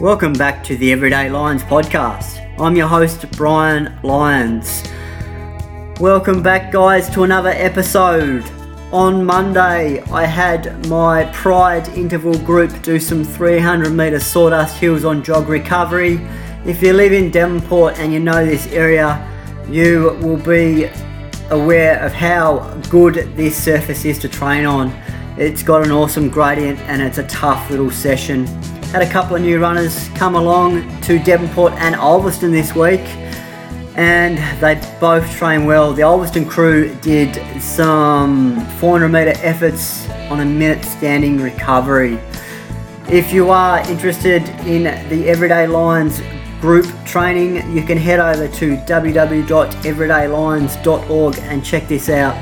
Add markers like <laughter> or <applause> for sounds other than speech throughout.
Welcome back to the Everyday Lions podcast. I'm your host, Brian Lyons. Welcome back, guys, to another episode. On Monday, I had my Pride interval group do some 300 metre sawdust hills on jog recovery. If you live in Devonport and you know this area, you will be aware of how good this surface is to train on. It's got an awesome gradient and it's a tough little session. Had a couple of new runners come along to Devonport and Ulverstone this week and they both train well. The Ulverstone crew did some 400 metre efforts on a minute standing recovery. If you are interested in the Everyday Lions group training, you can head over to www.everydaylions.org and check this out.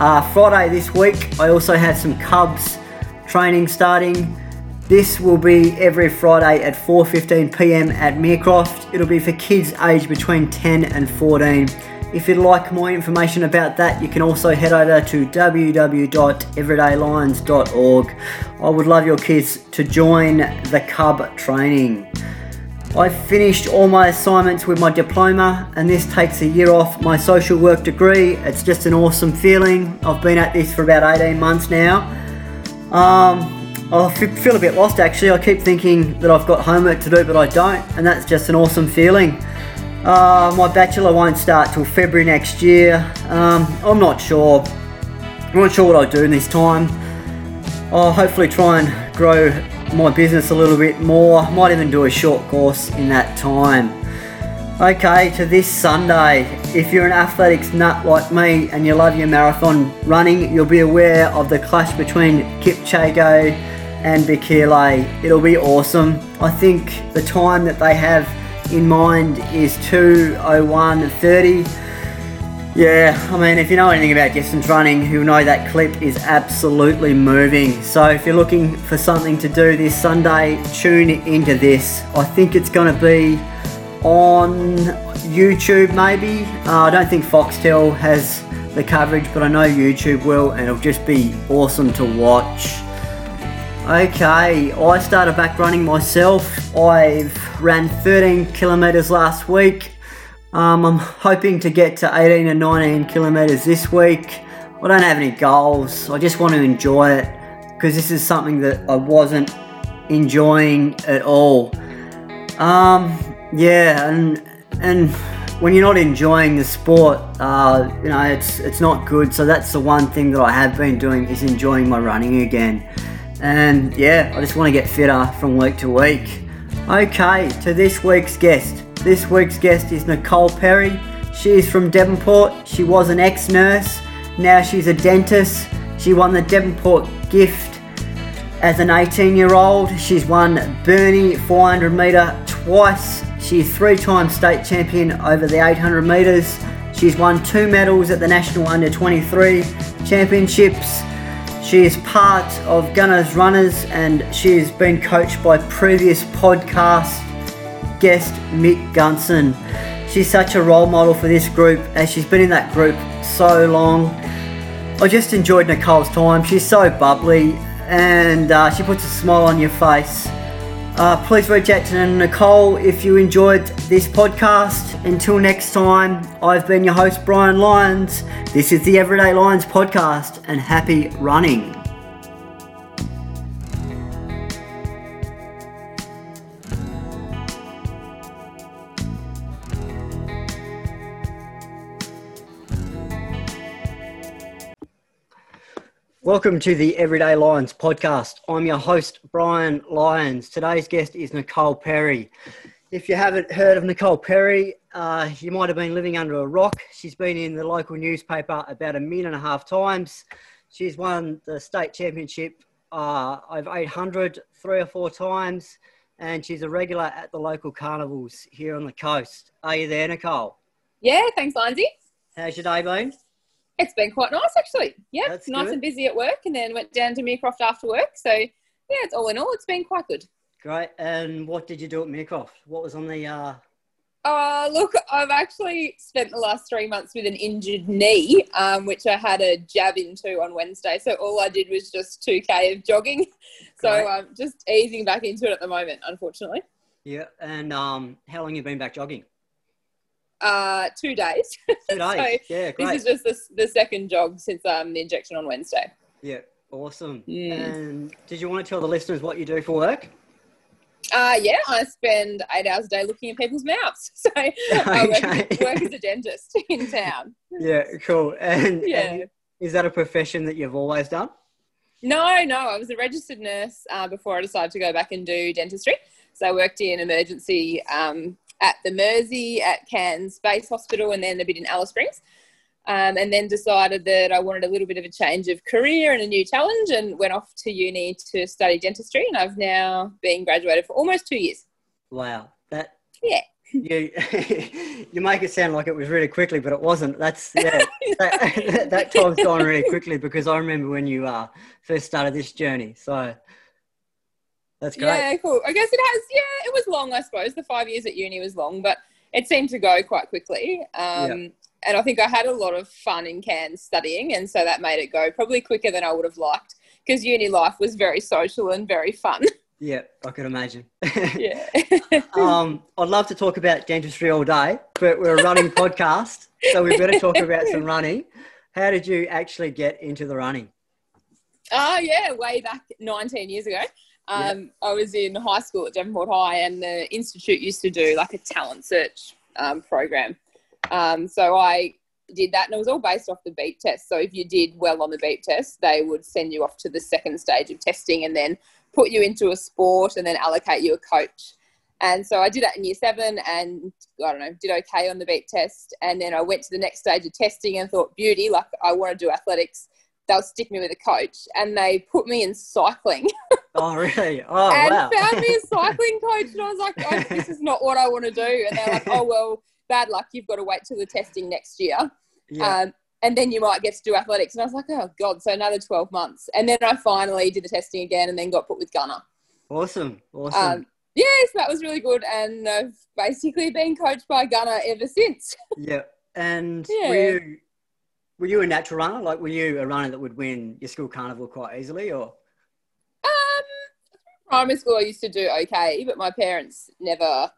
Uh, Friday this week, I also had some Cubs training starting. This will be every Friday at 4:15 p.m. at Meercroft. It'll be for kids aged between 10 and 14. If you'd like more information about that, you can also head over to www.everydaylions.org. I would love your kids to join the Cub training. I finished all my assignments with my diploma, and this takes a year off my social work degree. It's just an awesome feeling. I've been at this for about 18 months now. Um, I feel a bit lost actually. I keep thinking that I've got homework to do, but I don't, and that's just an awesome feeling. Uh, my bachelor won't start till February next year. Um, I'm not sure. I'm not sure what I'll do in this time. I'll hopefully try and grow my business a little bit more. Might even do a short course in that time. Okay, to this Sunday. If you're an athletics nut like me and you love your marathon running, you'll be aware of the clash between Kipchoge and Bekele. It'll be awesome. I think the time that they have in mind is 201.30. Yeah, I mean, if you know anything about distance running, you'll know that clip is absolutely moving. So if you're looking for something to do this Sunday, tune into this. I think it's going to be on YouTube maybe. Uh, I don't think Foxtel has the coverage, but I know YouTube will, and it'll just be awesome to watch. Okay, I started back running myself. I've ran 13 kilometers last week. Um, I'm hoping to get to 18 and 19 kilometers this week. I don't have any goals. I just want to enjoy it because this is something that I wasn't enjoying at all. Um, yeah, and and when you're not enjoying the sport, uh, you know, it's it's not good. So that's the one thing that I have been doing is enjoying my running again. And yeah, I just want to get fitter from week to week. Okay, to this week's guest. This week's guest is Nicole Perry. She is from Devonport. She was an ex nurse. Now she's a dentist. She won the Devonport gift as an 18 year old. She's won Burnie 400 metre twice. She's three time state champion over the 800 metres. She's won two medals at the National Under 23 Championships. She is part of Gunners Runners and she has been coached by previous podcast guest Mick Gunson. She's such a role model for this group as she's been in that group so long. I just enjoyed Nicole's time. She's so bubbly and uh, she puts a smile on your face. Uh, please reach out to Nicole if you enjoyed this podcast. Until next time, I've been your host, Brian Lyons. This is the Everyday Lions podcast, and happy running. Welcome to the Everyday Lions podcast. I'm your host, Brian Lyons. Today's guest is Nicole Perry. If you haven't heard of Nicole Perry, uh, you might have been living under a rock. She's been in the local newspaper about a million and a half times. She's won the state championship uh, over 800 three or four times, and she's a regular at the local carnivals here on the coast. Are you there, Nicole? Yeah, thanks, Lindsay. How's your day been? It's been quite nice actually. Yeah, That's nice good. and busy at work, and then went down to Meercroft after work. So yeah, it's all in all, it's been quite good. Great. And what did you do at Meercroft? What was on the uh, Uh, look, I've actually spent the last three months with an injured knee, um, which I had a jab into on Wednesday. So all I did was just 2K of jogging. <laughs> So I'm just easing back into it at the moment, unfortunately. Yeah. And um, how long you been back jogging? Uh, two days. <laughs> Two days. yeah, great. This is just the, the second jog since um, the injection on Wednesday. Yeah, awesome. Mm. And did you want to tell the listeners what you do for work? Uh, yeah, I spend eight hours a day looking at people's mouths. <laughs> So I work, <laughs> work as a dentist in town. Yeah, cool. And, Yeah. and is that a profession that you've always done? No, no, I was a registered nurse uh, before I decided to go back and do dentistry. So I worked in emergency um, at the Mersey, at Cairns Base Hospital, and then a bit in Alice Springs. Um, and then decided that I wanted a little bit of a change of career and a new challenge, and went off to uni to study dentistry. And I've now been graduated for almost two years. Wow, that Yeah. you <laughs> you make it sound like it was really quickly, but it wasn't. That's yeah, <laughs> that, that time's gone really quickly because I remember when you uh, first started this journey. So that's great. Yeah, cool. I guess it has. Yeah, it was long. I suppose the five years at uni was long, but it seemed to go quite quickly. Um, And I think I had a lot of fun in Cairns studying, and so that made it go probably quicker than I would have liked because uni life was very social and very fun. <laughs> Yeah, I could imagine. <laughs> yeah. um, I'd love to talk about dentistry all day, but we're a running podcast, so we better talk about some running. How did you actually get into the running? Oh yeah, way back 19 years ago. Um, I was in high school at Devonport High, and the institute used to do like a talent search um, program. Um, so I did that, and it was all based off the beep test. So if you did well on the beep test, they would send you off to the second stage of testing, and then put you into a sport, and then allocate you a coach. And so I did that in year seven, and I don't know, did okay on the beep test, and then I went to the next stage of testing and thought, beauty, like I want to do athletics they'll stick me with a coach and they put me in cycling <laughs> Oh, really? Oh, and wow. found me a <laughs> cycling coach and I was like oh, this is not what I want to do and they're like oh well bad luck you've got to wait till the testing next year yeah. um, and then you might get to do athletics and I was like oh god so another 12 months and then I finally did the testing again and then got put with Gunner awesome. Awesome. um, yes that was really good and I've basically been coached by Gunner ever since yeah. And <laughs> yeah. were you were you a natural runner? Like, were you a runner that would win your school carnival quite easily, or? Primary school I used to do okay, but my parents never.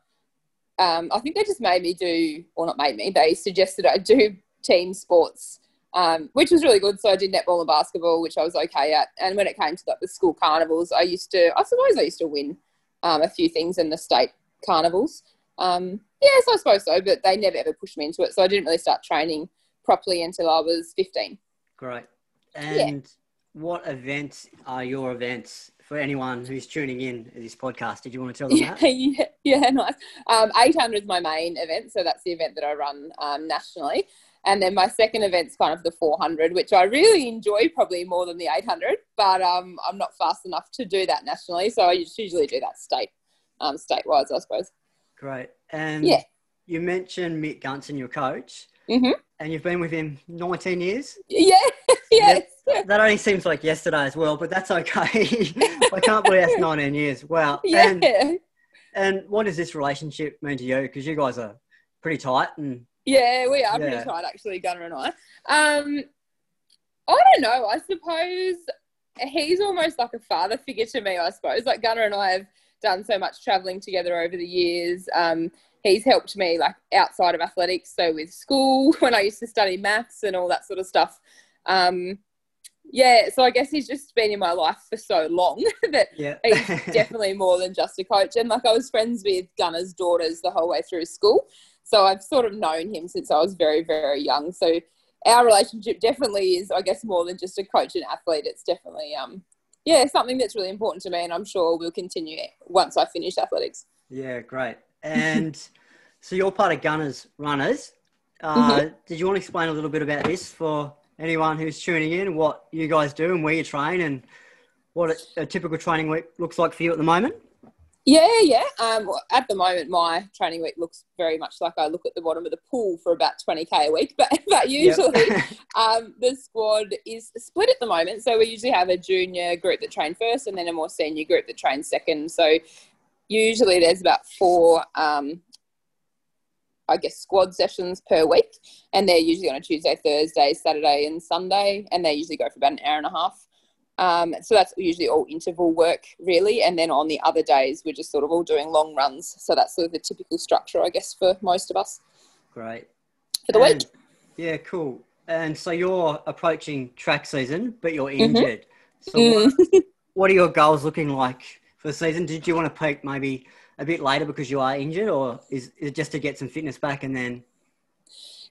Um, I think they just made me do, or not made me. They suggested I do team sports, um, which was really good. So I did netball and basketball, which I was okay at. And when it came to like the school carnivals, I used to. I suppose I used to win um, a few things in the state carnivals. Um, yes, I suppose so, but they never ever pushed me into it. So I didn't really start training properly until I was fifteen. Great. And what events are your events for anyone who's tuning in to this podcast? Did you want to tell them Yeah, that? <laughs> yeah, yeah, nice. Um, 800 is my main event, so that's the event that I run um, nationally. And then my second event's kind of the 400, which I really enjoy probably more than the 800, but um, I'm not fast enough to do that nationally, so I just usually do that state, um, state-wise, I suppose. Great. And Yeah. you mentioned Mick Gunson, your coach, Mhm. and you've been with him 19 years. Yeah, <laughs> yes. That only seems like yesterday as well, but that's okay. <laughs> I can't believe that's 19 years. Wow. Yeah. And, and what does this relationship mean to you? Because you guys are pretty tight and Yeah, we are Yeah. pretty tight, actually, Gunner and I. Um, I don't know. I suppose he's almost like a father figure to me. I suppose like Gunner and I have done so much traveling together over the years. Um, he's helped me like outside of athletics, so with school <laughs> when I used to study maths and all that sort of stuff. Um, yeah, so I guess he's just been in my life for so long <laughs> that yeah. he's <laughs> definitely more than just a coach. And like I was friends with Gunner's daughters the whole way through school. So I've sort of known him since I was very, very young. So our relationship definitely is, I guess, more than just a coach and athlete. It's definitely, um, yeah, something that's really important to me. And I'm sure we'll continue once I finish athletics. yeah, great. And <laughs> so you're part of Gunners Runners. Uh, Mm-hmm. Did you want to explain a little bit about this for anyone who's tuning in, what you guys do and where you train and what a, a typical training week looks like for you at the moment? Yeah, yeah. Um, well, at the moment, my training week looks very much like I look at the bottom of the pool for about 20k a week. <laughs> But, but usually, Yep. <laughs> um, the squad is split at the moment. So we usually have a junior group that train first and then a more senior group that trains second. So usually there's about four um, I guess, squad sessions per week. And they're usually on a Tuesday, Thursday, Saturday, and Sunday. And they usually go for about an hour and a half. Um, so that's usually all interval work, really. And then on the other days, we're just sort of all doing long runs. So that's sort of the typical structure, I guess, for most of us. Great. For the And- week. Yeah, cool. And so you're approaching track season, but you're injured. So Mm. what, what are your goals looking like for the season? Did you want to peak maybe a bit later because you are injured, or is, is it just to get some fitness back and then?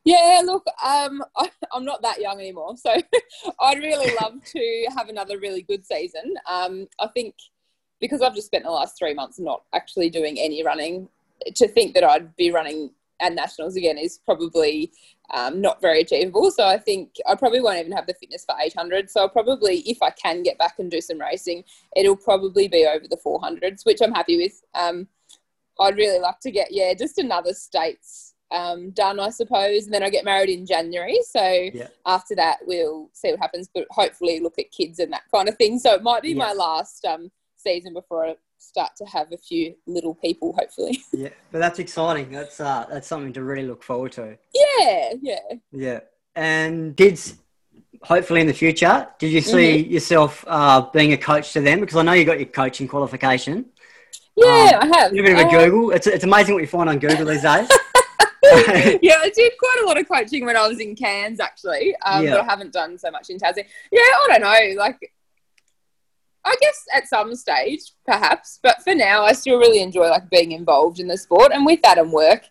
Yeah, look, um, I, <laughs> I'm not that young anymore, so <laughs> I'd really <laughs> love to have another really good season. Um, I think because I've just spent the last three months not actually doing any running, to think that I'd be running at nationals again is probably um, not very achievable. So I think I probably won't even have the fitness for 800. So I'll probably, if I can get back and do some racing, it'll probably be over the 400s, which I'm happy with. Um, I'd really like to get, yeah, just another states um, done, I suppose. And then I get married in January. So Yeah. after that, we'll see what happens, but hopefully look at kids and that kind of thing. So it might be my last um, season before I start to have a few little people, hopefully. <laughs> Yeah, but that's exciting. That's uh, that's something to really look forward to. yeah, yeah. Yeah, and did hopefully in the future, did you see Mm-hmm. yourself uh, being a coach to them? Because I know you got your coaching qualification. Yeah, I have. Bit of a Um, Google. It's, it's amazing what you find on Google these days. <laughs> <laughs> yeah, I did quite a lot of coaching when I was in Cairns, actually, um, Yeah. but I haven't done so much in Tassie. Yeah, I don't know. Like, I guess at some stage, perhaps, but for now, I still really enjoy like being involved in the sport, and with that and work,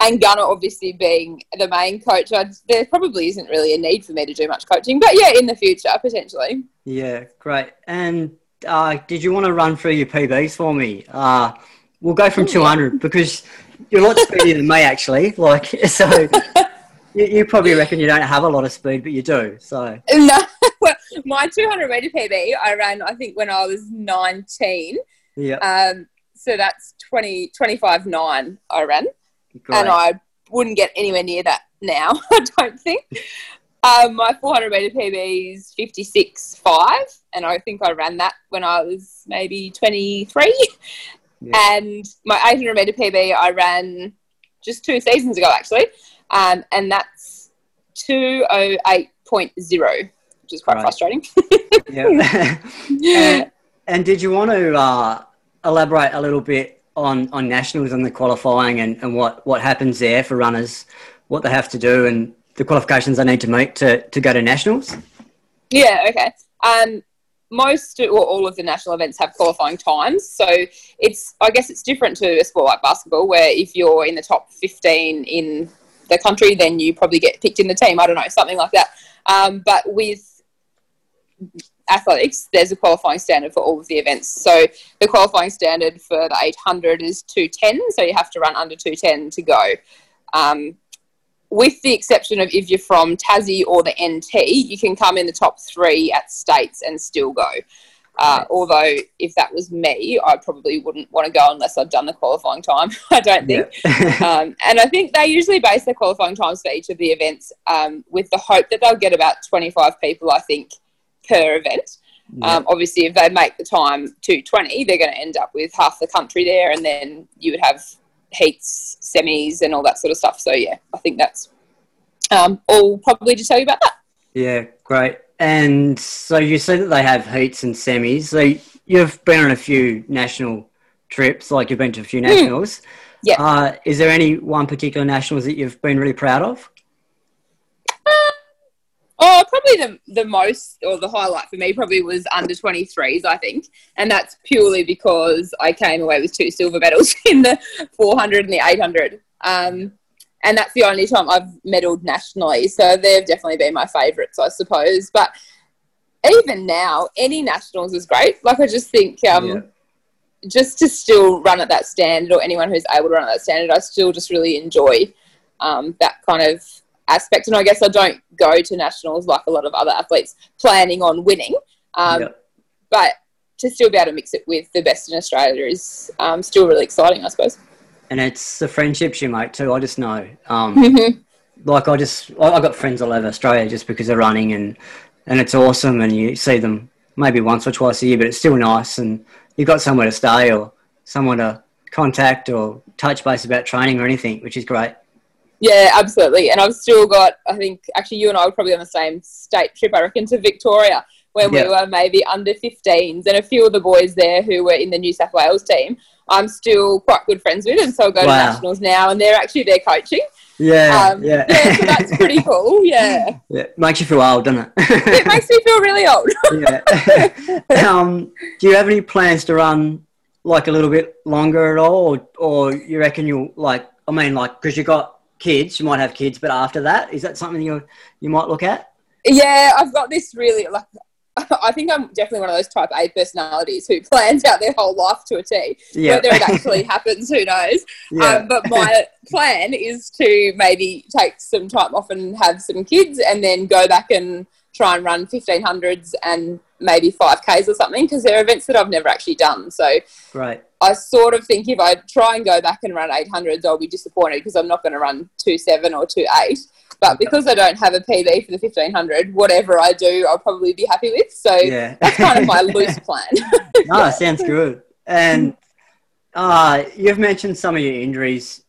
and Gunner obviously being the main coach, I, there probably isn't really a need for me to do much coaching. But yeah, in the future, potentially. Yeah, great. And uh, did you want to run through your PBs for me? Uh, we'll go from 200 because you're a lot speedier than me, actually. <laughs> Like, so you, you probably reckon you don't have a lot of speed, but you do. So, <laughs> No, well, my 200 meter PB, I ran, I think, when I was 19. yeah, Um, so that's 20, 25 9 I ran. great. and I wouldn't get anywhere near that now. <laughs> I don't think. Um, my 400 meter PB is 56 5, and I think I ran that when I was maybe 23. Yeah. And my 800 meter PB I ran just two seasons ago, actually, um, and that's 208.0, which is quite Right. frustrating. <laughs> yeah. and, <laughs> and did you want to uh, elaborate a little bit on, on nationals and the qualifying and, and what, what happens there for runners, what they have to do, and the qualifications they need to meet to, to go to nationals? Yeah, okay. Um, most or all of the national events have qualifying times, so it's I guess it's different to a sport like basketball, where if you're in the top 15 in the country, then you probably get picked in the team. I don't know, something like that. Um, but with athletics, there's a qualifying standard for all of the events. So the qualifying standard for the 800 is 210, so you have to run under 210 to go. Um, with the exception of if you're from Tassie or the NT, you can come in the top three at states and still go. Uh, although, if that was me, I probably wouldn't want to go unless I'd done the qualifying time. <laughs> I don't think. Yeah. <laughs> Um, and I think they usually base their qualifying times for each of the events um, with the hope that they'll get about 25 people, I think, per event. Yeah. Um, obviously, if they make the time to 20, they're going to end up with half the country there, and then you would have heats, semis, and all that sort of stuff. So, yeah, I think that's um, all probably to tell you about that. Yeah, great. And so you said that they have heats and semis. So you've been on a few national trips, like you've been to a few nationals. Yeah. Uh, is there any one particular nationals that you've been really proud of? Oh, probably the, the most or the highlight for me probably was under 23s, I think. And that's purely because I came away with two silver medals <laughs> in the 400 and the 800. Um, and that's the only time I've medalled nationally. So they've definitely been my favourites, I suppose. But even now, any nationals is great. Like, I just think um, Yeah. just to still run at that standard or anyone who's able to run at that standard, I still just really enjoy um, that kind of aspect. And I guess I don't go to nationals like a lot of other athletes planning on winning. Um. But to still be able to mix it with the best in Australia is um, still really exciting, I suppose. And it's the friendships you make too. I just know. Um, <laughs> like I just, I, have got friends all over Australia just because they're running and, and it's awesome. And you see them maybe once or twice a year, but it's still nice. And you've got somewhere to stay or someone to contact or touch base about training or anything, which is great. Yeah, absolutely. And I've still got, I think, actually, you and I were probably on the same state trip, I reckon, to Victoria when Yeah. we were maybe under 15s. And a few of the boys there who were in the New South Wales team, I'm still quite good friends with. And so I go Wow. to nationals now, and they're actually there coaching. Yeah, Um, yeah. yeah, so that's pretty <laughs> cool. Yeah. yeah. Makes you feel old, doesn't it? It makes me feel really old. <laughs> yeah. <laughs> um, do you have any plans to run like a little bit longer at all, or, or you reckon you'll like? I mean, like because you got kids, you might have kids, but after that, is that something you you might look at? Yeah, I've got this really like. <laughs> I think I'm definitely one of those type A personalities who <laughs> plans out their whole life to a T. Yeah. Whether it actually <laughs> happens, who knows? yeah. Um, but my plan is to maybe take some time off and have some kids, and then go back and try and run 1500s and maybe 5Ks or something because they're events that I've never actually done. So Great. I sort of think if I try and go back and run 800s, I'll be disappointed because I'm not going to run 2.7 or 2.8. But because I don't have a PB for the 1500, whatever I do, I'll probably be happy with. So Yeah. that's kind of my <laughs> loose plan. <laughs> no, sounds good. And uh, you've mentioned some of your injuries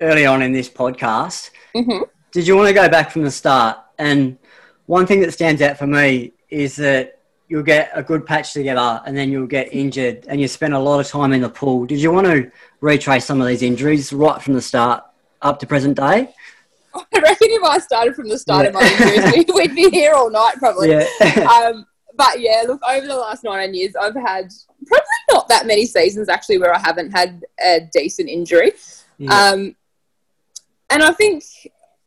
early on in this podcast. hmm Did you want to go back from the start? And one thing that stands out for me is that you'll get a good patch together and then you'll get injured and you spend a lot of time in the pool. Did you want to retrace some of these injuries right from the start up to present day? <laughs> I reckon if I started from the start of my injuries, we'd, we'd be here all night probably. Yeah. <laughs> um, but yeah, look, over the last 19 years, I've had probably not that many seasons actually where I haven't had a decent injury. Yeah. Um, and I think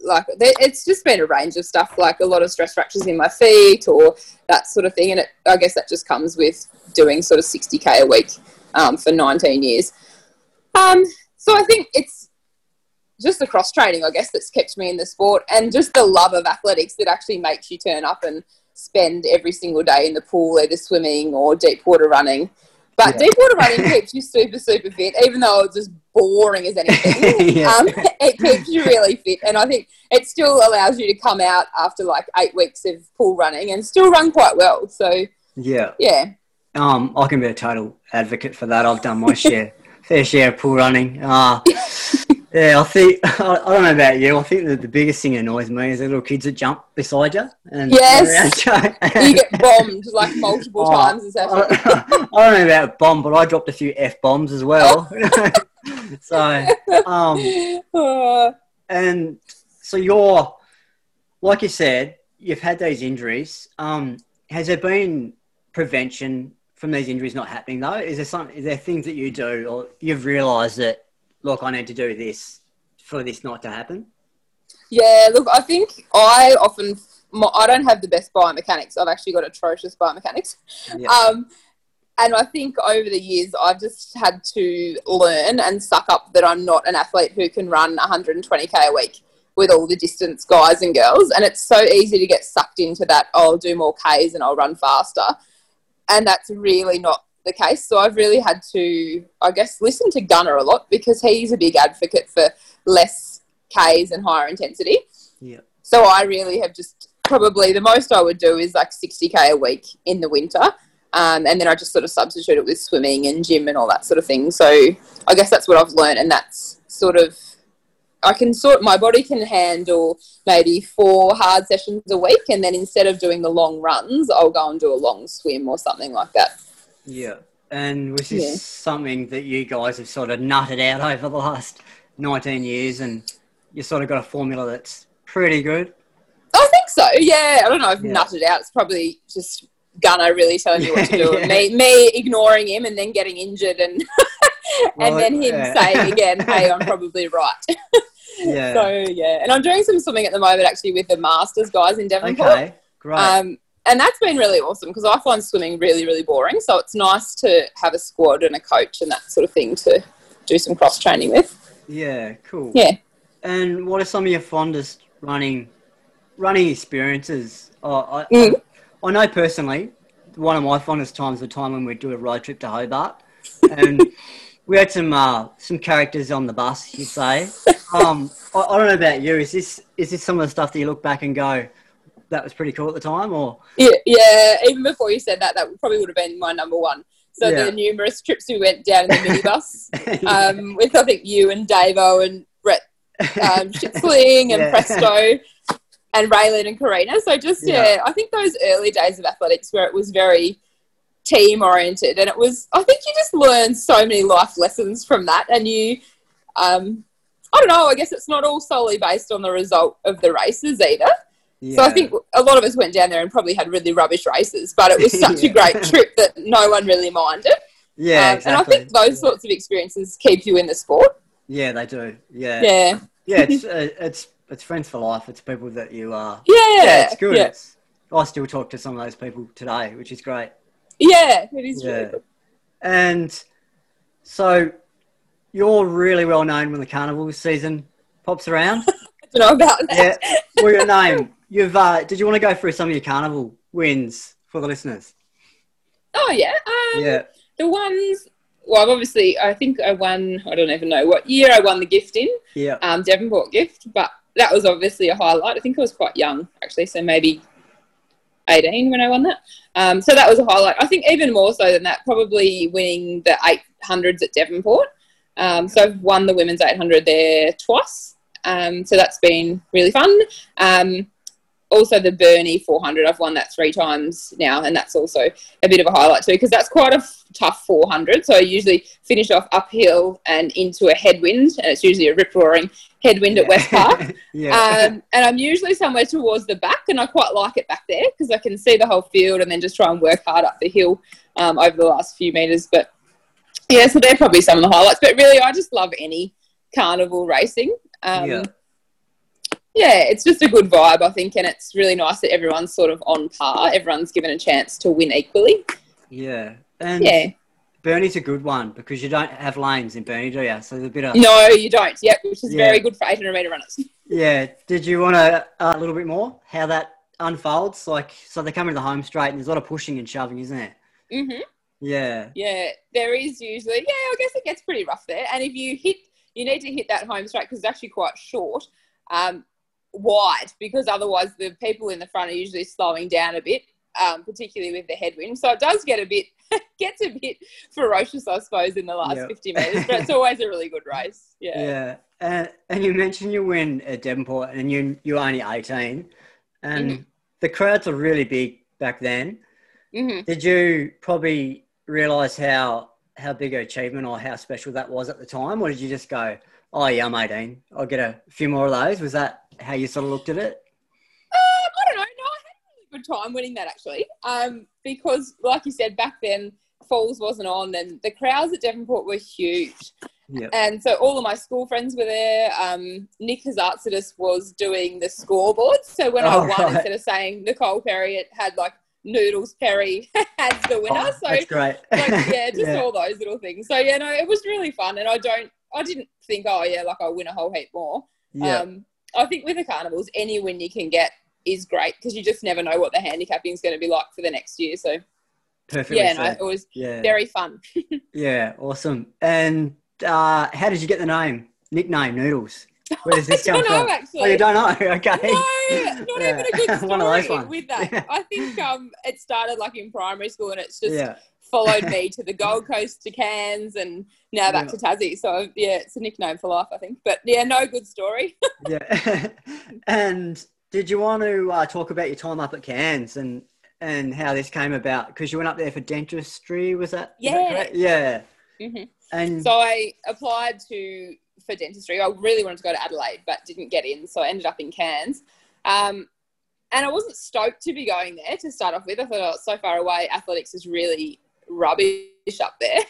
like it's just been a range of stuff, like a lot of stress fractures in my feet or that sort of thing. And it, I guess that just comes with doing sort of 60k a week um, for 19 years. Um, so I think it's just the cross training, I guess, that's kept me in the sport, and just the love of athletics that actually makes you turn up and spend every single day in the pool, either swimming or deep water running. But Yeah. deep water running <laughs> keeps you super, super fit, even though it's just boring as anything. <laughs> Yeah. um, it keeps you really fit, and I think it still allows you to come out after like eight weeks of pool running and still run quite well. So yeah. yeah, Um, I can be a total advocate for that. I've done my share, <laughs> fair share of pool running. Uh, yeah, I think <laughs> I, I don't know about you. I think that the biggest thing that annoys me is the little kids that jump beside you and Yes. you. you get bombed like multiple Oh, times session. I, I don't know about bomb, but I dropped a few f bombs as well. <laughs> so, um, and so you're, like you said, you've had these injuries. Um, has there been prevention from these injuries not happening though? Is there some? Is there things that you do, or you've realised that look, I need to do this for this not to happen? Yeah, look, I think I often I don't have the best biomechanics. I've actually got atrocious biomechanics. Yeah. Um, and I think over the years, I've just had to learn and suck up that I'm not an athlete who can run 120k a week with all the distance guys and girls. And it's so easy to get sucked into that. I'll do more Ks and I'll run faster. And that's really not the case. So I've really had to, I guess, listen to Gunner a lot because he's a big advocate for less Ks and higher intensity. Yeah. So I really have just probably the most I would do is like 60k a week in the winter. Um, and then I just sort of substitute it with swimming and gym and all that sort of thing. So I guess that's what I've learned, and that's sort of I can sort my body can handle maybe four hard sessions a week, and then instead of doing the long runs, I'll go and do a long swim or something like that. Yeah. And was this Yeah. something that you guys have sort of nutted out over the last 19 years and you sort of got a formula that's pretty good? I think so. Yeah, I don't know if Yeah. nutted out. It's probably just Gunner really telling me what to do, <laughs> Yeah. me me ignoring him, and then getting injured, and <laughs> Well, and then him yeah. saying again, <laughs> "Hey, I'm probably right." Yeah. So yeah, and I'm doing some swimming at the moment actually with the Masters guys in Devonport. okay. Great. Um, and that's been really awesome because I find swimming really, really boring. So it's nice to have a squad and a coach and that sort of thing to do some cross training with. yeah. Cool. Yeah. And what are some of your fondest running running experiences? Oh, I, Mm. I, know personally, one of my fondest times was the time when we do a road trip to Hobart, and <laughs> we had some uh, some characters on the bus. You'd say. Um, I, I don't know about you. Is this is this some of the stuff that you look back and go, that was pretty cool at the time, or Yeah, yeah. Even before you said that, that probably would have been my number one. So Yeah. the numerous trips we went down in the minibus <laughs> um, with I think you and Davo and Brett um, <laughs> and Yeah. Presto and Raylan and Karina. So just Yeah. yeah. I think those early days of athletics where it was very team oriented and it was I think you just learn so many life lessons from that and you um I don't know, I guess it's not all solely based on the result of the races either. Yeah. So I think a lot of us went down there and probably had really rubbish races, but it was <laughs> such Yeah. a great trip that no one really minded. Yeah, Um, exactly. And I think those sorts of experiences keep you in the sport. Yeah, they do. Yeah, Yeah. yeah. It's uh, it's it's friends for life. It's people that you are. Yeah. Yeah, it's good. Yeah. It's, I still talk to some of those people today, which is great. Yeah, it is Yeah. really. And so you're really well known when the carnival season pops around. <laughs> I don't know about that. yeah. Well, your name. You've. Uh, did you want to go through some of your carnival wins for the listeners? Oh yeah. Um, Yeah. The ones. Well, I've obviously, I think I won. I don't even know what year I won the gift in. Yeah. Um, Devonport gift, but that was obviously a highlight. I think I was quite young actually, so maybe eighteen when I won that. Um, so that was a highlight. I think even more so than that, probably winning the eight hundreds at Devonport. Um, so I've won the women's eight hundred there twice. Um, so that's been really fun. Also the Burnie 400, I've won that three times now, and that's also a bit of a highlight too because that's quite a f- tough 400. So I usually finish off uphill and into a headwind, and it's usually a rip roaring headwind at West Park. <laughs> yeah. Um, and I'm usually somewhere towards the back, and I quite like it back there because I can see the whole field and then just try and work hard up the hill um, over the last few meters. But yeah, so they're probably some of the highlights. But really, I just love any carnival racing. Um, Yeah. Yeah, it's just a good vibe, I think, and it's really nice that everyone's sort of on par. Everyone's given a chance to win equally. yeah. And Yeah. Burnie's a good one because you don't have lanes in Bernie, do you? So there's a bit of No, you don't. Yep, which is Yeah. very good for 800 meter runners. <laughs> Yeah. Did you want to uh, a little bit more how that unfolds? Like, so they come into the home straight, and there's a lot of pushing and shoving, isn't there? hmm Yeah. Yeah, there is usually. Yeah, I guess it gets pretty rough there. And if you hit, you need to hit that home straight because it's actually quite short, um, wide, because otherwise the people in the front are usually slowing down a bit, um, particularly with the headwind. So it does get a bit, <laughs> gets a bit ferocious, I suppose, in the last Yep. 50 metres, but it's <laughs> always a really good race. Yeah. Yeah. And, and you mentioned you win at Devonport, and you you're only 18, and Mhm. the crowds are really big back then. hmm Did you probably realise how how big an achievement or how special that was at the time, or did you just go, "Oh yeah, I'm 18. I'll get a few more of those"? Was that how you sort of looked at it? Um, I don't know. No, I had a really good time winning that actually. Um, because like you said, back then Falls wasn't on, and the crowds at Devonport were huge. Yeah. And so all of my school friends were there. Um, Nick Hazartsidis was doing the scoreboards. So when I Oh, won, right. instead of saying Nicole Perry, it had like Noodles Perry <laughs> as the winner. Oh, so that's great. like, yeah, <laughs> just Yeah. all those little things. So yeah, no, it was really fun, and I don't, I didn't think, oh yeah, like I'll win a whole heap more. yeah. Um, I think with the carnivals, any win you can get is great because you just never know what the handicapping is going to be like for the next year. So yeah, no, it was yeah. very fun. <laughs> Yeah, awesome. And uh, how did you get the name? Nickname Noodles. Where does <laughs> this I come from? actually. Oh, you don't know? <laughs> Okay. No, not Yeah. even a good story One of those ones. with that. Yeah. I think um, it started like in primary school, and it's just Yeah. Followed <laughs> me to the Gold Coast, to Cairns, and now back Yeah. to Tassie. So yeah, it's a nickname for life, I think. But yeah, no good story. <laughs> Yeah. <laughs> and did you want to uh, talk about your time up at Cairns and and how this came about? Because you went up there for dentistry, was that Yeah. correct? yeah. Mhm. And So I applied to for dentistry. I really wanted to go to Adelaide, but didn't get in, so I ended up in Cairns. Um, and I wasn't stoked to be going there to start off with. I thought, oh, it's so far away. Athletics is really rubbish up there. <laughs>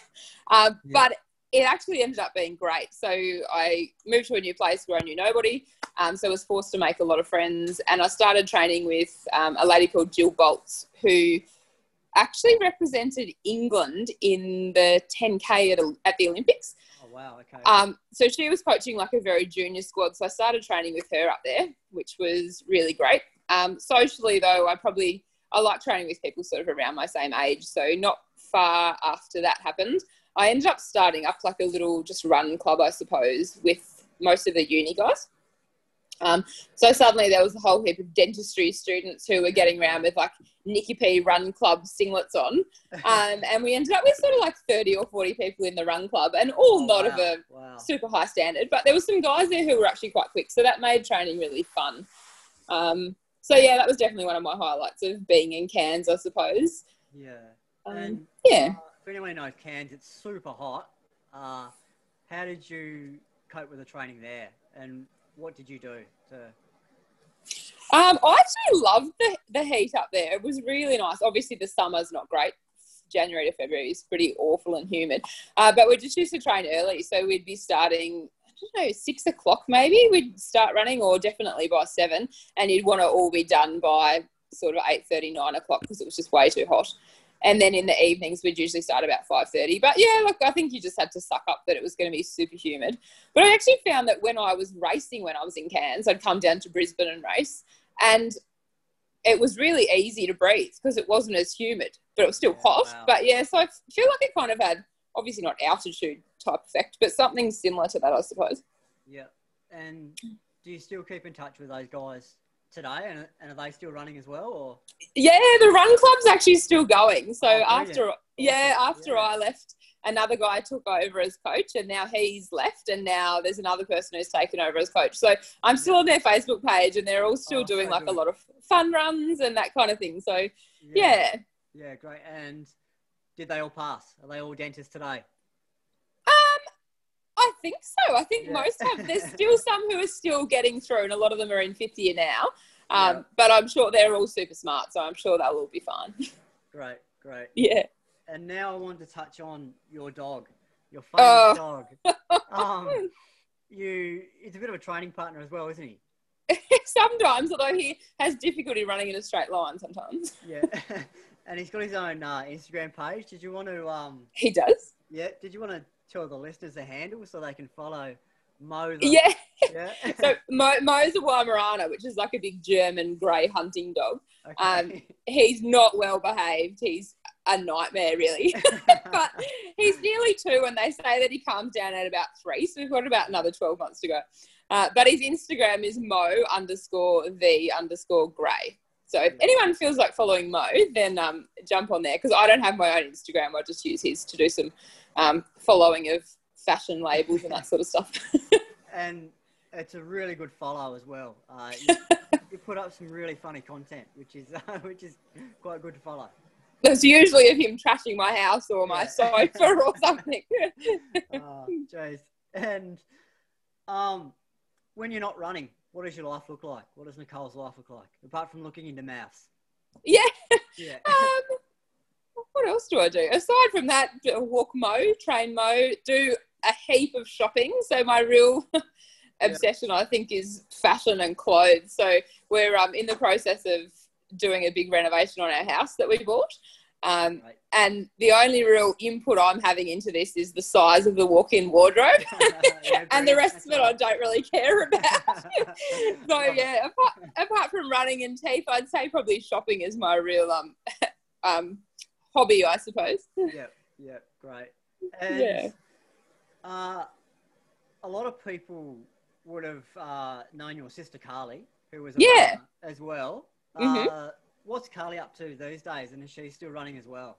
Um, Yeah. But it actually ended up being great. So I moved to a new place where I knew nobody. Um, so I was forced to make a lot of friends. And I started training with um, a lady called Jill Bolts, who actually represented England in the 10K at, at the Olympics. oh wow, okay. Um, so she was coaching like a very junior squad. So I started training with her up there, which was really great. Um, socially, though, I probably I like training with people sort of around my same age. So not far after that happened, I ended up starting up like a little just run club, I suppose, with most of the uni guys. Um, so suddenly there was a whole heap of dentistry students who were getting around with like Nikki P Run Club singlets on. <laughs> Um, and we ended up with sort of like 30 or 40 people in the run club and all Oh, not wow, of a wow. super high standard, but there were some guys there who were actually quite quick. So that made training really fun. Um, so yeah, that was definitely one of my highlights of being in Cairns, I suppose. Yeah. Um, and yeah. uh, if anyone knows Cairns, it's super hot. Uh, how did you cope with the training there, and what did you do to? Um, I actually loved the, the heat up there. It was really nice. Obviously, the summer's not great. January to February is pretty awful and humid. Uh, but we just used to train early. So we'd be starting, I don't know, six o'clock maybe. We'd start running, or definitely by seven. And you'd want to all be done by sort of eight thirty, nine o'clock because it was just way too hot. And then in the evenings, we'd usually start about 5.30. But yeah, look, I think you just had to suck up that it was going to be super humid. But I actually found that when I was racing, when I was in Cairns, I'd come down to Brisbane and race. And it was really easy to breathe because it wasn't as humid, but it was still Yeah, hot. wow. But yeah, so I feel like it kind of had, obviously not altitude type effect, but something similar to that, I suppose. Yeah. And do you still keep in touch with those guys today, and, and are they still running as well, or? Yeah, the run club's actually still going. So Oh, after, yeah, after Yeah. I left, another guy took over as coach, and now he's left, and now there's another person who's taken over as coach. So I'm still on their Facebook page, and they're all still Oh, doing so like a lot of fun runs and that kind of thing. So yeah, Yeah, great. And did they all pass? Are they all dentists today? I think so. I think Yeah. most have. There's <laughs> still some who are still getting through, and a lot of them are in fifth year now. Um, Yeah. But I'm sure they're all super smart, so I'm sure they'll all be fine. <laughs> Great, great. yeah. And now I want to touch on your dog, your Oh. <laughs> dog. Um, you, he's a bit of a training partner as well, isn't he? sometimes, although he has difficulty running in a straight line sometimes. Yeah. and he's got his own uh, Instagram page. Did you want to, um, He does. yeah, did you want to tell the listeners the handle so they can follow Mo? The, Yeah. <laughs> Yeah. <laughs> So Mo, Mo's a Weimaraner, which is like a big German grey hunting dog. okay. He's not well behaved. He's a nightmare, really. <laughs> but he's nearly two, and they say that he calms down at about three. So we've got about another 12 months to go. Uh, but his Instagram is Mo underscore the underscore grey. So if anyone feels like following Mo, then um, jump on there because I don't have my own Instagram. I just use his to do some um, following of fashion labels and that sort of stuff. <laughs> and it's a really good follow as well. Uh, <laughs> you, you put up some really funny content, which is <laughs> uh, which is quite good to follow. It's usually of him trashing my house or my Yeah. sofa or something. Oh, jeez. And um, when you're not running, what does your life look like? What does Nicole's life look like apart from looking into maths? yeah. Yeah. Um, what else do I do? Aside from that, walk Mo, train Mo, do a heap of shopping. So my real <laughs> obsession, I think, is fashion and clothes. So we're um, in the process of doing a big renovation on our house that we bought. Um, Right. and the only real input I'm having into this is the size of the walk-in wardrobe, <laughs> Yeah, and the rest of it I don't really care <laughs> about. so yeah, apart, apart from running and teeth, I'd say probably shopping is my real um um hobby, I suppose. Yeah, yeah, great. And Yeah. uh, a lot of people would have uh, known your sister Carly, who was a Yeah. as well. Mhm. Uh, what's Carly up to these days, and is she still running as well?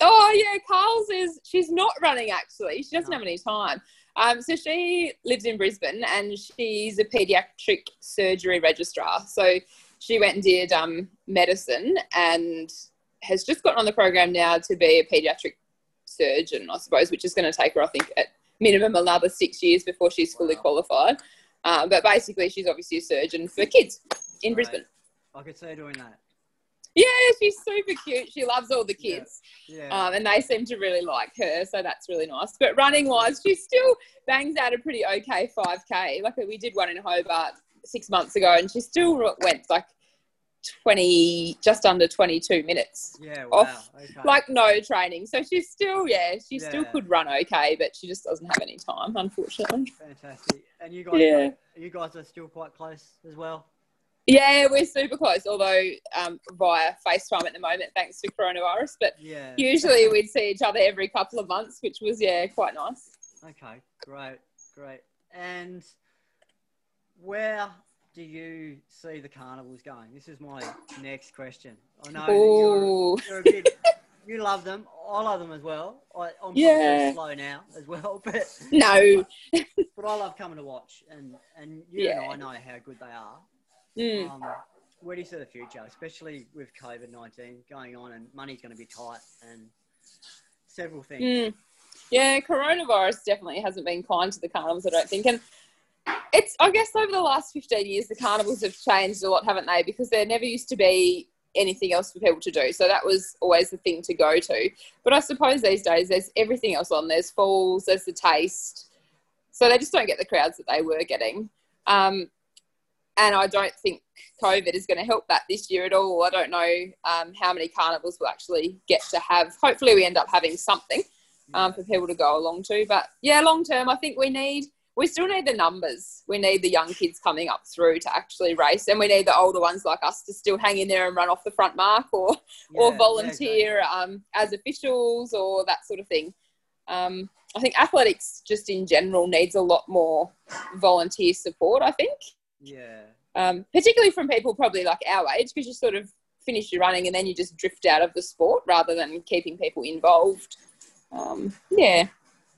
Oh yeah, Carl's is she's not running actually. She doesn't No. have any time. Um, so she lives in Brisbane and she's a paediatric surgery registrar. So she went and did um, medicine and has just gotten on the program now to be a paediatric surgeon, I suppose, which is going to take her, I think, at minimum another six years before she's fully Wow. qualified. Um, but basically, she's obviously a surgeon for kids in Right. Brisbane. I could see her doing that. Yeah, she's super cute. She loves all the Yeah. kids. Yeah. um, and they seem to really like her, so that's really nice. But running wise, she still bangs out a pretty okay 5k. Like we did one in Hobart six months ago, and she still went like 20, just under 22 minutes, yeah. Wow. off, okay. like no training. So she's still, yeah, she still could run okay, but she just doesn't have any time, unfortunately. Fantastic. And you guys, Yeah. you guys are still quite close as well. Yeah, we're super close, although um, via FaceTime at the moment, thanks to coronavirus. But Yeah. usually we'd see each other every couple of months, which was, yeah, quite nice. Okay, great, great. And where do you see the carnivals going? This is my next question. I know you're, you're a bit, <laughs> you love them. I love them as well. I, I'm Yeah. yeah. slow now as well, <laughs> but No. <laughs> but I love coming to watch, and and you and I know how good they are. Mm. Um, where do you see the future, especially with COVID nineteen going on and money's going to be tight and several things? Mm. Yeah, coronavirus definitely hasn't been kind to the carnivals, I don't think. And it's, I guess, over the last 15 years, the carnivals have changed a lot, haven't they? Because there never used to be anything else for people to do. So that was always the thing to go to. But I suppose these days there's everything else on. There's falls, there's the taste. So they just don't get the crowds that they were getting. Um, and I don't think COVID is going to help that this year at all. I don't know um, how many carnivals we'll actually get to have. Hopefully, we end up having something um, for people to go along to. But yeah, long term, I think we need we still need the numbers. We need the young kids coming up through to actually race, and we need the older ones like us to still hang in there and run off the front mark or Yeah, or volunteer exactly. um, as officials or that sort of thing. Um, I think athletics just in general needs a lot more volunteer support. I think, Yeah, um, particularly from people probably like our age, because you sort of finish your running and then you just drift out of the sport rather than keeping people involved. Um, yeah,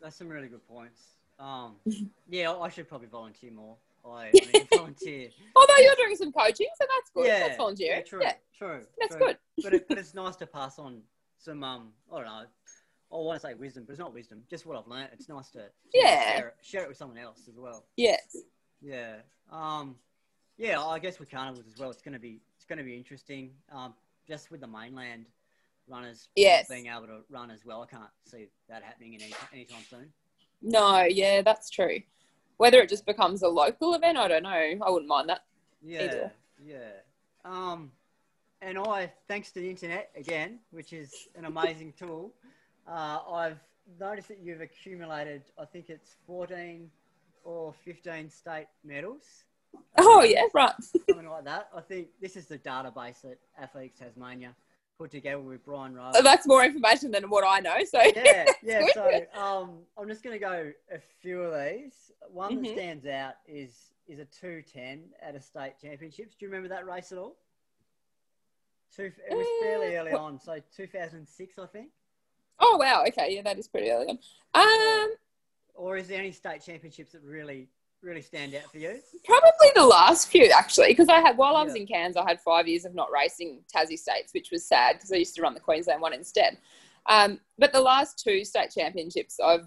that's some really good points. Um, <laughs> yeah, I should probably volunteer more. I, <laughs> I to volunteer. although you're doing some coaching, so that's good. Yeah, that's volunteering. yeah, true, Yeah, true. that's true. good. but it, but it's <laughs> nice to pass on some um I don't know. I want to say wisdom, but it's not wisdom. Just what I've learned. It's nice to, to Yeah. share, it, share it with someone else as well. Yes. Yeah. Um. Yeah. I guess with carnivals as well, it's gonna be it's gonna be interesting. Um. Just with the mainland runners Yes. being able to run as well, I can't see that happening in any anytime soon. No, yeah, that's true. Whether it just becomes a local event, I don't know. I wouldn't mind that. Yeah. Either. Yeah. Um. And I, thanks to the internet again, which is an amazing <laughs> tool, uh, I've noticed that you've accumulated, I think it's 14 or 15 state medals. Oh, yeah, right. <laughs> Something like that. I think this is the database that Athletics Tasmania put together with Brian Rowe. That's more information than what I know. So, yeah, yeah. <laughs> So um, I'm just going to go a few of these. One that Mhm. stands out is is a 210 at a state championships. Do you remember that race at all? Two, it was fairly Uh, early on, so 2006, I think. oh, wow. Okay. Yeah, that is pretty early on. Um, Or is there any state championships that really, really stand out for you? Probably the last few, actually, because I had while I was Yeah. in Cairns, I had five years of not racing Tassie States, which was sad because I used to run the Queensland one instead. Um, but the last two state championships, I've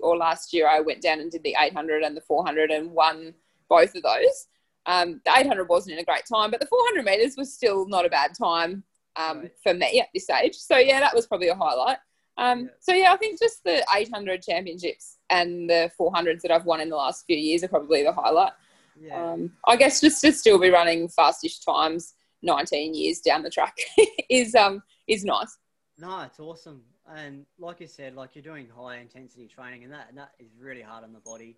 or last year I went down and did the 800 and the 400 and won both of those. Um, the 800 wasn't in a great time, but the 400 meters was still not a bad time um, Right. for me at this age. So yeah, that was probably a highlight. Um. So yeah, I think just the 800 championships and the 400s that I've won in the last few years are probably the highlight. Yeah. Um, I guess just to still be running fastish times 19 years down the track <laughs> is um is nice. No, it's awesome. And like you said, like you're doing high intensity training, and that and that is really hard on the body.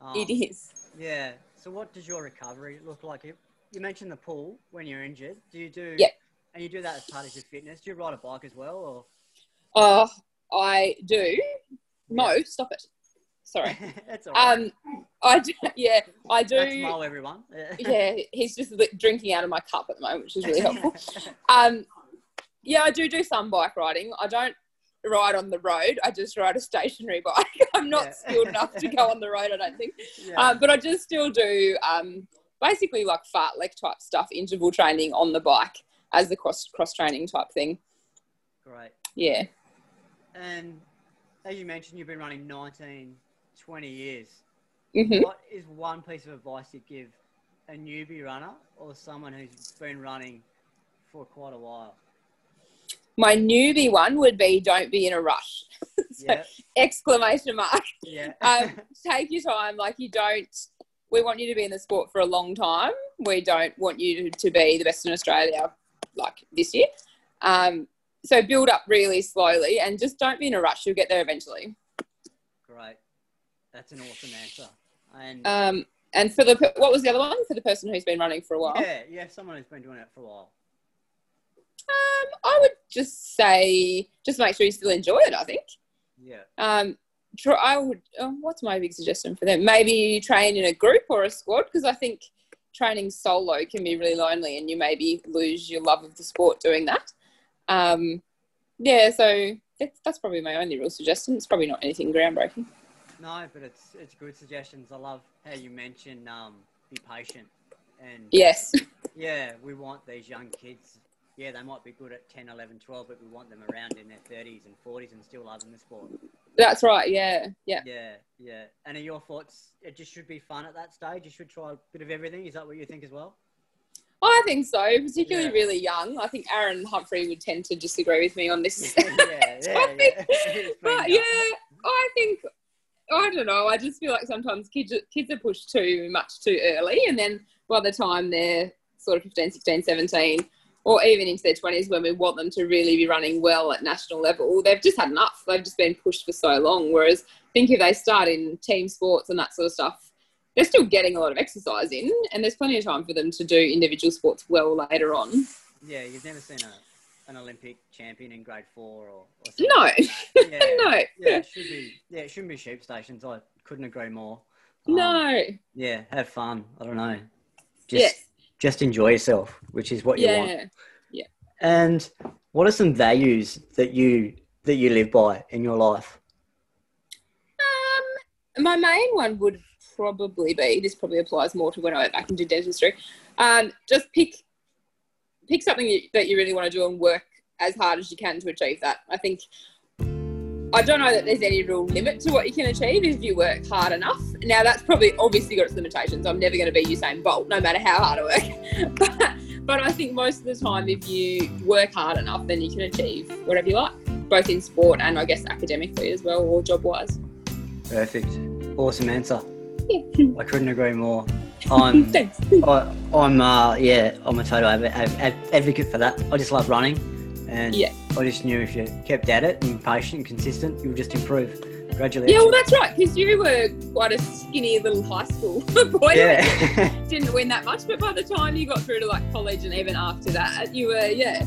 Um, it is. Yeah. So, what does your recovery look like? You, you mentioned the pool when you're injured. Do you do? Yeah. And you do that as part of your fitness. Do you ride a bike as well, or? Oh, I do. Mo, stop it. Sorry. <laughs> That's all right. Um, I do, <laughs> yeah, I do. That's Mo, everyone. <laughs> Yeah, he's just drinking out of my cup at the moment, which is really helpful. Um, yeah, I do do some bike riding. I don't ride on the road. I just ride a stationary bike. I'm not Yeah. skilled enough to go on the road. I don't think. yeah. Um, but I just still do um, basically like fartlek type stuff, interval training on the bike as the cross cross training type thing. Great. Yeah. And as you mentioned, you've been running 19, 20 years. hmm What is one piece of advice you'd give a newbie runner or someone who's been running for quite a while? My newbie one would be don't be in a rush. <laughs> So, Yeah. exclamation mark. Yeah. <laughs> Um, <laughs> take your time. Like you don't. We want you to be in the sport for a long time. We don't want you to be the best in Australia like this year. Um, so build up really slowly and just don't be in a rush. You'll get there eventually. Great. That's an awesome answer. And Um, and for the what was the other one for the person who's been running for a while? yeah, yeah, someone who's been doing it for a while. Um, I would just say just make sure you still enjoy it. I think. Yeah. Um, try, I would. Um, what's my big suggestion for them? Maybe train in a group or a squad because I think training solo can be really lonely, and you maybe lose your love of the sport doing that. Um, yeah, so that's, that's probably my only real suggestion. It's probably not anything groundbreaking. No, but it's it's good suggestions. I love how you mention um, be patient and Yes, <laughs> yeah, we want these young kids. Yeah, they might be good at 10, 11, 12, but we want them around in their 30s and 40s and still loving the sport. that's right. Yeah, yeah. Yeah, yeah. And are your thoughts? It just should be fun at that stage. You should try a bit of everything. Is that what you think as well? I think so, particularly Yeah. really young. I think Aaron Humphrey would tend to disagree with me on this. yeah, yeah, <laughs> yeah. <laughs> But yeah, I think I don't know. I just feel like sometimes kids kids are pushed too much too early, and then by the time they're sort of 15, 16, 17, or even into their 20s, when we want them to really be running well at national level, they've just had enough. They've just been pushed for so long. Whereas I think if they start in team sports and that sort of stuff, they're still getting a lot of exercise in, and there's plenty of time for them to do individual sports well later on. Yeah, you've never seen a, an Olympic champion in grade four or, or something No, like. <laughs> Yeah, no, yeah, it should be. Yeah, it shouldn't be sheep stations. I couldn't agree more. Um, no. Yeah, have fun. I don't know. Just Yes. just enjoy yourself, which is what you want. Yeah. And what are some values that you that you live by in your life? Um, my main one would probably be this. Probably applies more to when I went back into dentistry. Um, just pick pick something that you really want to do and work as hard as you can to achieve that. I think I don't know that there's any real limit to what you can achieve if you work hard enough. Now that's probably obviously got its limitations. I'm never going to be Usain Bolt, no matter how hard I work. <laughs> but, but I think most of the time, if you work hard enough, then you can achieve whatever you like, both in sport and I guess academically as well, or job wise. Perfect. Awesome answer. <laughs> I couldn't agree more. I'm <laughs> Thanks. I, I'm uh, yeah, I'm a total adv- adv- adv- advocate for that. I just love running, and Yeah. I just knew if you kept at it and patient and consistent, you'll just improve. Congratulations. Yeah, well, that's right, because you were quite a skinny little high school <laughs> boy. yeah. Didn't win that much, but by the time you got through to like college and even after that, you were, yeah,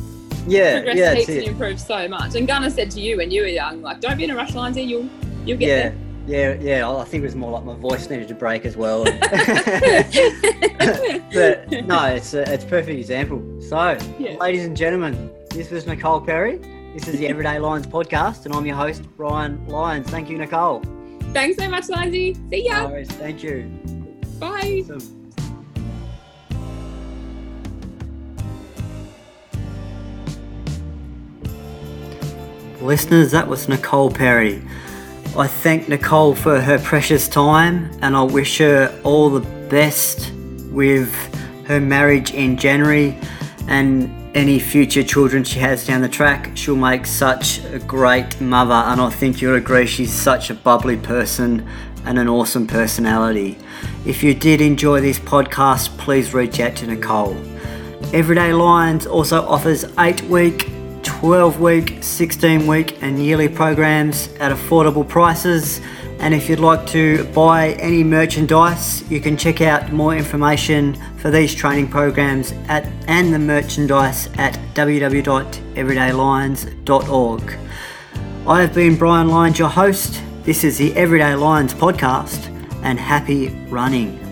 yeah, progressed yeah, heaps and improved so much. And Gunner said to you when you were young, like, don't be in a rush, Lindsay, you'll, you'll get Yeah, yeah, yeah. I think it was more like my voice needed to break as well. <laughs> <laughs> but no, it's a, it's a perfect example. So, Yeah. ladies and gentlemen, this was Nicole Perry. This is the Everyday Lions podcast, and I'm your host, Brian Lyons. Thank you, Nicole. Thanks so much, Lindsay. See ya. No worries. Thank you. Bye. Awesome. Listeners, that was Nicole Perry. I thank Nicole for her precious time and I wish her all the best with her marriage in January and any future children she has down the track. She'll make such a great mother, and I think you'll agree she's such a bubbly person and an awesome personality. If you did enjoy this podcast, please reach out to Nicole. Everyday Lions also offers 8 week, 12 week, 16 week, and yearly programs at affordable prices. And if you'd like to buy any merchandise, you can check out more information for these training programs at and the merchandise at www.everydaylions.org. I have been Brian Lyons, your host. This is the Everyday Lions podcast, and happy running.